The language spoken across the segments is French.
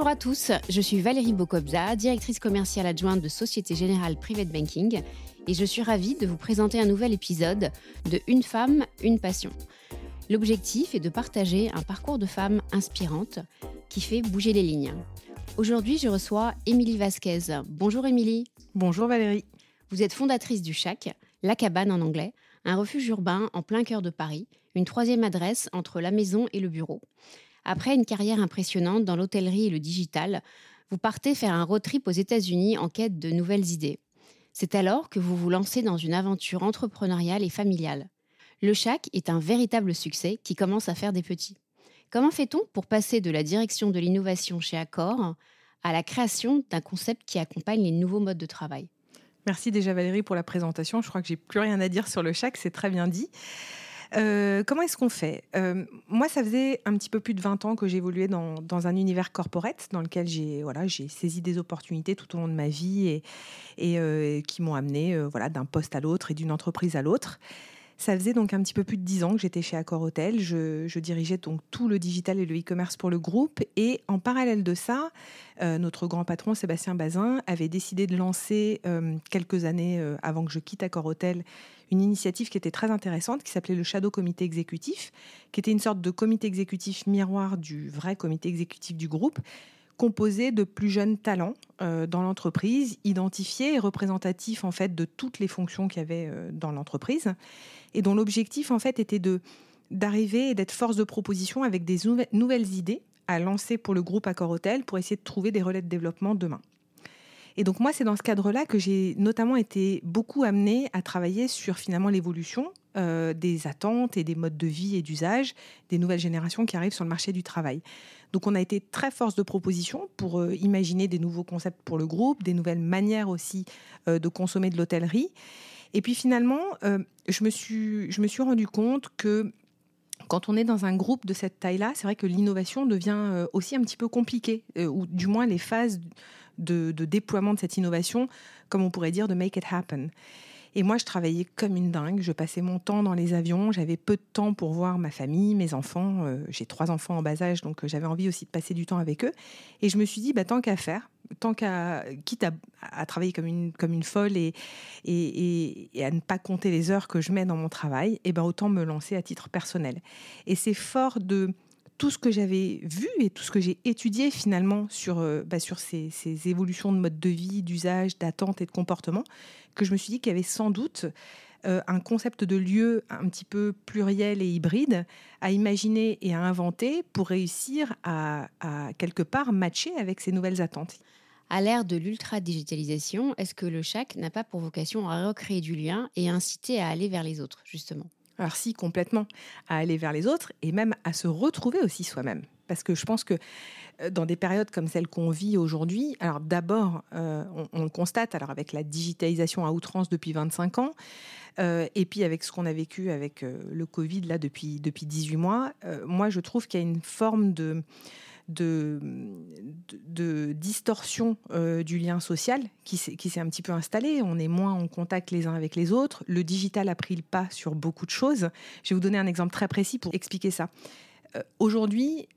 Bonjour à tous, je suis Valérie Bocobza, directrice commerciale adjointe de Société Générale Private Banking, et je suis ravie de vous présenter un nouvel épisode de Une femme, une passion. L'objectif est de partager un parcours de femme inspirante qui fait bouger les lignes. Aujourd'hui, je reçois Émilie Vasquez. Bonjour Émilie. Bonjour Valérie. Vous êtes fondatrice du CHAC, La Cabane en anglais, un refuge urbain en plein cœur de Paris, une troisième adresse entre la maison et le bureau. Après une carrière impressionnante dans l'hôtellerie et le digital, vous partez faire un road trip aux États-Unis en quête de nouvelles idées. C'est alors que vous vous lancez dans une aventure entrepreneuriale et familiale. Le CHAC est un véritable succès qui commence à faire des petits. Comment fait-on pour passer de la direction de l'innovation chez Accor à la création d'un concept qui accompagne les nouveaux modes de travail? Merci déjà Valérie pour la présentation. Je crois que j'ai plus rien à dire sur le CHAC, c'est très bien dit. Euh, comment est-ce qu'on fait? Euh, Moi, ça faisait un petit peu plus de 20 ans que j'évoluais dans, dans un univers corporate dans lequel j'ai voilà, saisi des opportunités tout au long de ma vie et, et euh, qui m'ont amené voilà, d'un poste à l'autre et d'une entreprise à l'autre. Ça faisait donc un petit peu plus de dix ans que j'étais chez Accor Hotel. Je, je, dirigeais donc tout le digital et le e-commerce pour le groupe. Et en parallèle de ça, euh, notre grand patron Sébastien Bazin avait décidé de lancer euh, quelques années euh, avant que je quitte Accor Hotel une initiative qui était très intéressante, qui s'appelait le Shadow Comité Exécutif, qui était une sorte de comité exécutif miroir du vrai comité exécutif du groupe composé de plus jeunes talents euh, dans l'entreprise, identifiés et représentatifs en fait de toutes les fonctions qu'il y avait euh, dans l'entreprise, et dont l'objectif en fait était de d'arriver et d'être force de proposition avec des nouvelles idées à lancer pour le groupe Accor Hotel pour essayer de trouver des relais de développement demain. Et donc moi, c'est dans ce cadre-là que j'ai notamment été beaucoup amenée à travailler sur finalement l'évolution euh, des attentes et des modes de vie et d'usage des nouvelles générations qui arrivent sur le marché du travail. Donc on a été très force de proposition pour euh, imaginer des nouveaux concepts pour le groupe, des nouvelles manières aussi euh, de consommer de l'hôtellerie. Et puis finalement, je, me suis, je me suis rendu compte que quand on est dans un groupe de cette taille-là, c'est vrai que l'innovation devient aussi un petit peu compliquée, ou du moins les phases de, déploiement de cette innovation, comme on pourrait dire, de make it happen. Et moi, je travaillais comme une dingue. Je passais mon temps dans les avions. J'avais peu de temps pour voir ma famille, mes enfants. Euh, j'ai trois enfants en bas âge, donc euh, j'avais envie aussi de passer du temps avec eux. Et je me suis dit, bah, tant qu'à faire, tant qu'à, quitte à, à, travailler comme une, comme une folle et, et, et, à ne pas compter les heures que je mets dans mon travail, et eh ben, autant me lancer à titre personnel. Et c'est fort de, tout ce que j'avais vu et tout ce que j'ai étudié finalement sur, euh, bah, sur ces, évolutions de mode de vie, d'usage, d'attente et de comportement, que je me suis dit qu'il y avait sans doute euh, un concept de lieu un petit peu pluriel et hybride à imaginer et à inventer pour réussir à, à quelque part matcher avec ces nouvelles attentes. À l'ère de l'ultra-digitalisation, est-ce que le CHAC n'a pas pour vocation à recréer du lien et inciter à aller vers les autres, justement? Alors si, complètement, à aller vers les autres et même à se retrouver aussi soi-même. Parce que je pense que euh, dans des périodes comme celle qu'on vit aujourd'hui, alors d'abord, euh, on, le constate, alors avec la digitalisation à outrance depuis 25 ans, euh, et puis avec ce qu'on a vécu avec le Covid là depuis depuis 18 mois, moi je trouve qu'il y a une forme de de, de, distorsion euh, du lien social qui s'est un petit peu installé. On est moins en contact les uns avec les autres. Le digital a pris le pas sur beaucoup de choses. Je vais vous donner un exemple très précis pour expliquer ça. Euh, Aujourd'hui,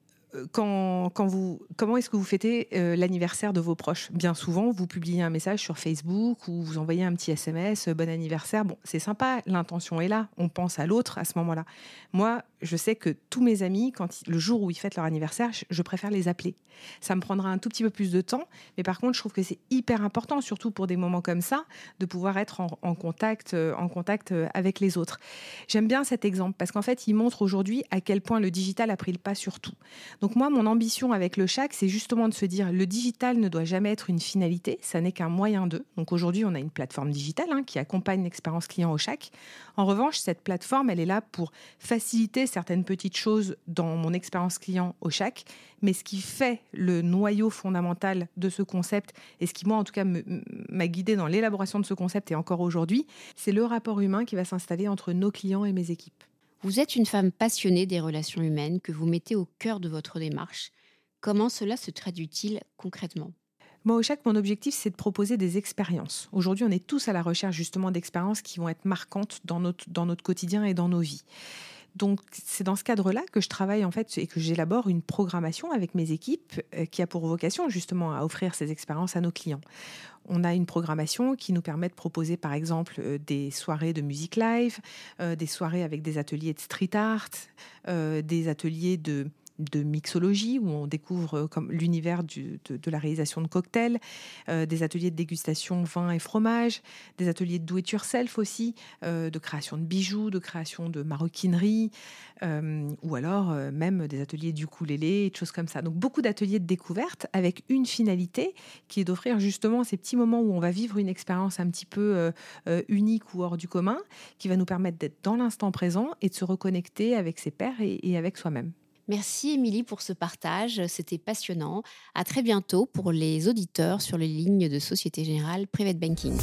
quand, quand vous, comment est-ce que vous fêtez euh, l'anniversaire de vos proches? Bien souvent, vous publiez un message sur Facebook ou vous envoyez un petit SMS, bon anniversaire. Bon, c'est sympa, l'intention est là, on pense à l'autre à ce moment-là. Moi, je sais que tous mes amis, quand le jour où ils fêtent leur anniversaire, je préfère les appeler. Ça me prendra un tout petit peu plus de temps, mais par contre, je trouve que c'est hyper important, surtout pour des moments comme ça, de pouvoir être en, contact, euh, en contact euh, avec les autres. J'aime bien cet exemple parce qu'en fait, il montre aujourd'hui à quel point le digital a pris le pas sur tout. Donc moi, mon ambition avec le CHAC, c'est justement de se dire le digital ne doit jamais être une finalité, ça n'est qu'un moyen d'eux. Donc aujourd'hui, on a une plateforme digitale hein, qui accompagne l'expérience client au CHAC. En revanche, cette plateforme, elle est là pour faciliter certaines petites choses dans mon expérience client au CHAC, mais ce qui fait le noyau fondamental de ce concept et ce qui moi en tout cas m'a guidé dans l'élaboration de ce concept et encore aujourd'hui, c'est le rapport humain qui va s'installer entre nos clients et mes équipes. Vous êtes une femme passionnée des relations humaines que vous mettez au cœur de votre démarche. Comment cela se traduit-il concrètement? Moi, au chaque, mon objectif, c'est de proposer des expériences. Aujourd'hui, on est tous à la recherche justement d'expériences qui vont être marquantes dans notre, dans notre quotidien et dans nos vies. Donc c'est dans ce cadre-là que je travaille en fait et que j'élabore une programmation avec mes équipes euh, qui a pour vocation justement à offrir ces expériences à nos clients. On a une programmation qui nous permet de proposer par exemple euh, des soirées de musique live, euh, des soirées avec des ateliers de street art, des ateliers de de mixologie où on découvre euh, comme l'univers de, la réalisation de cocktails, euh, des ateliers de dégustation vin et fromage, des ateliers de do-it-yourself aussi, euh, de création de bijoux, de création de maroquinerie, ou alors même des ateliers du ukulélé, de choses comme ça. Donc beaucoup d'ateliers de découverte avec une finalité qui est d'offrir justement ces petits moments où on va vivre une expérience un petit peu unique ou hors du commun, qui va nous permettre d'être dans l'instant présent et de se reconnecter avec ses pairs et avec soi-même. Merci Émilie pour ce partage, c'était passionnant. À très bientôt pour les auditeurs sur les lignes de Société Générale Private Banking.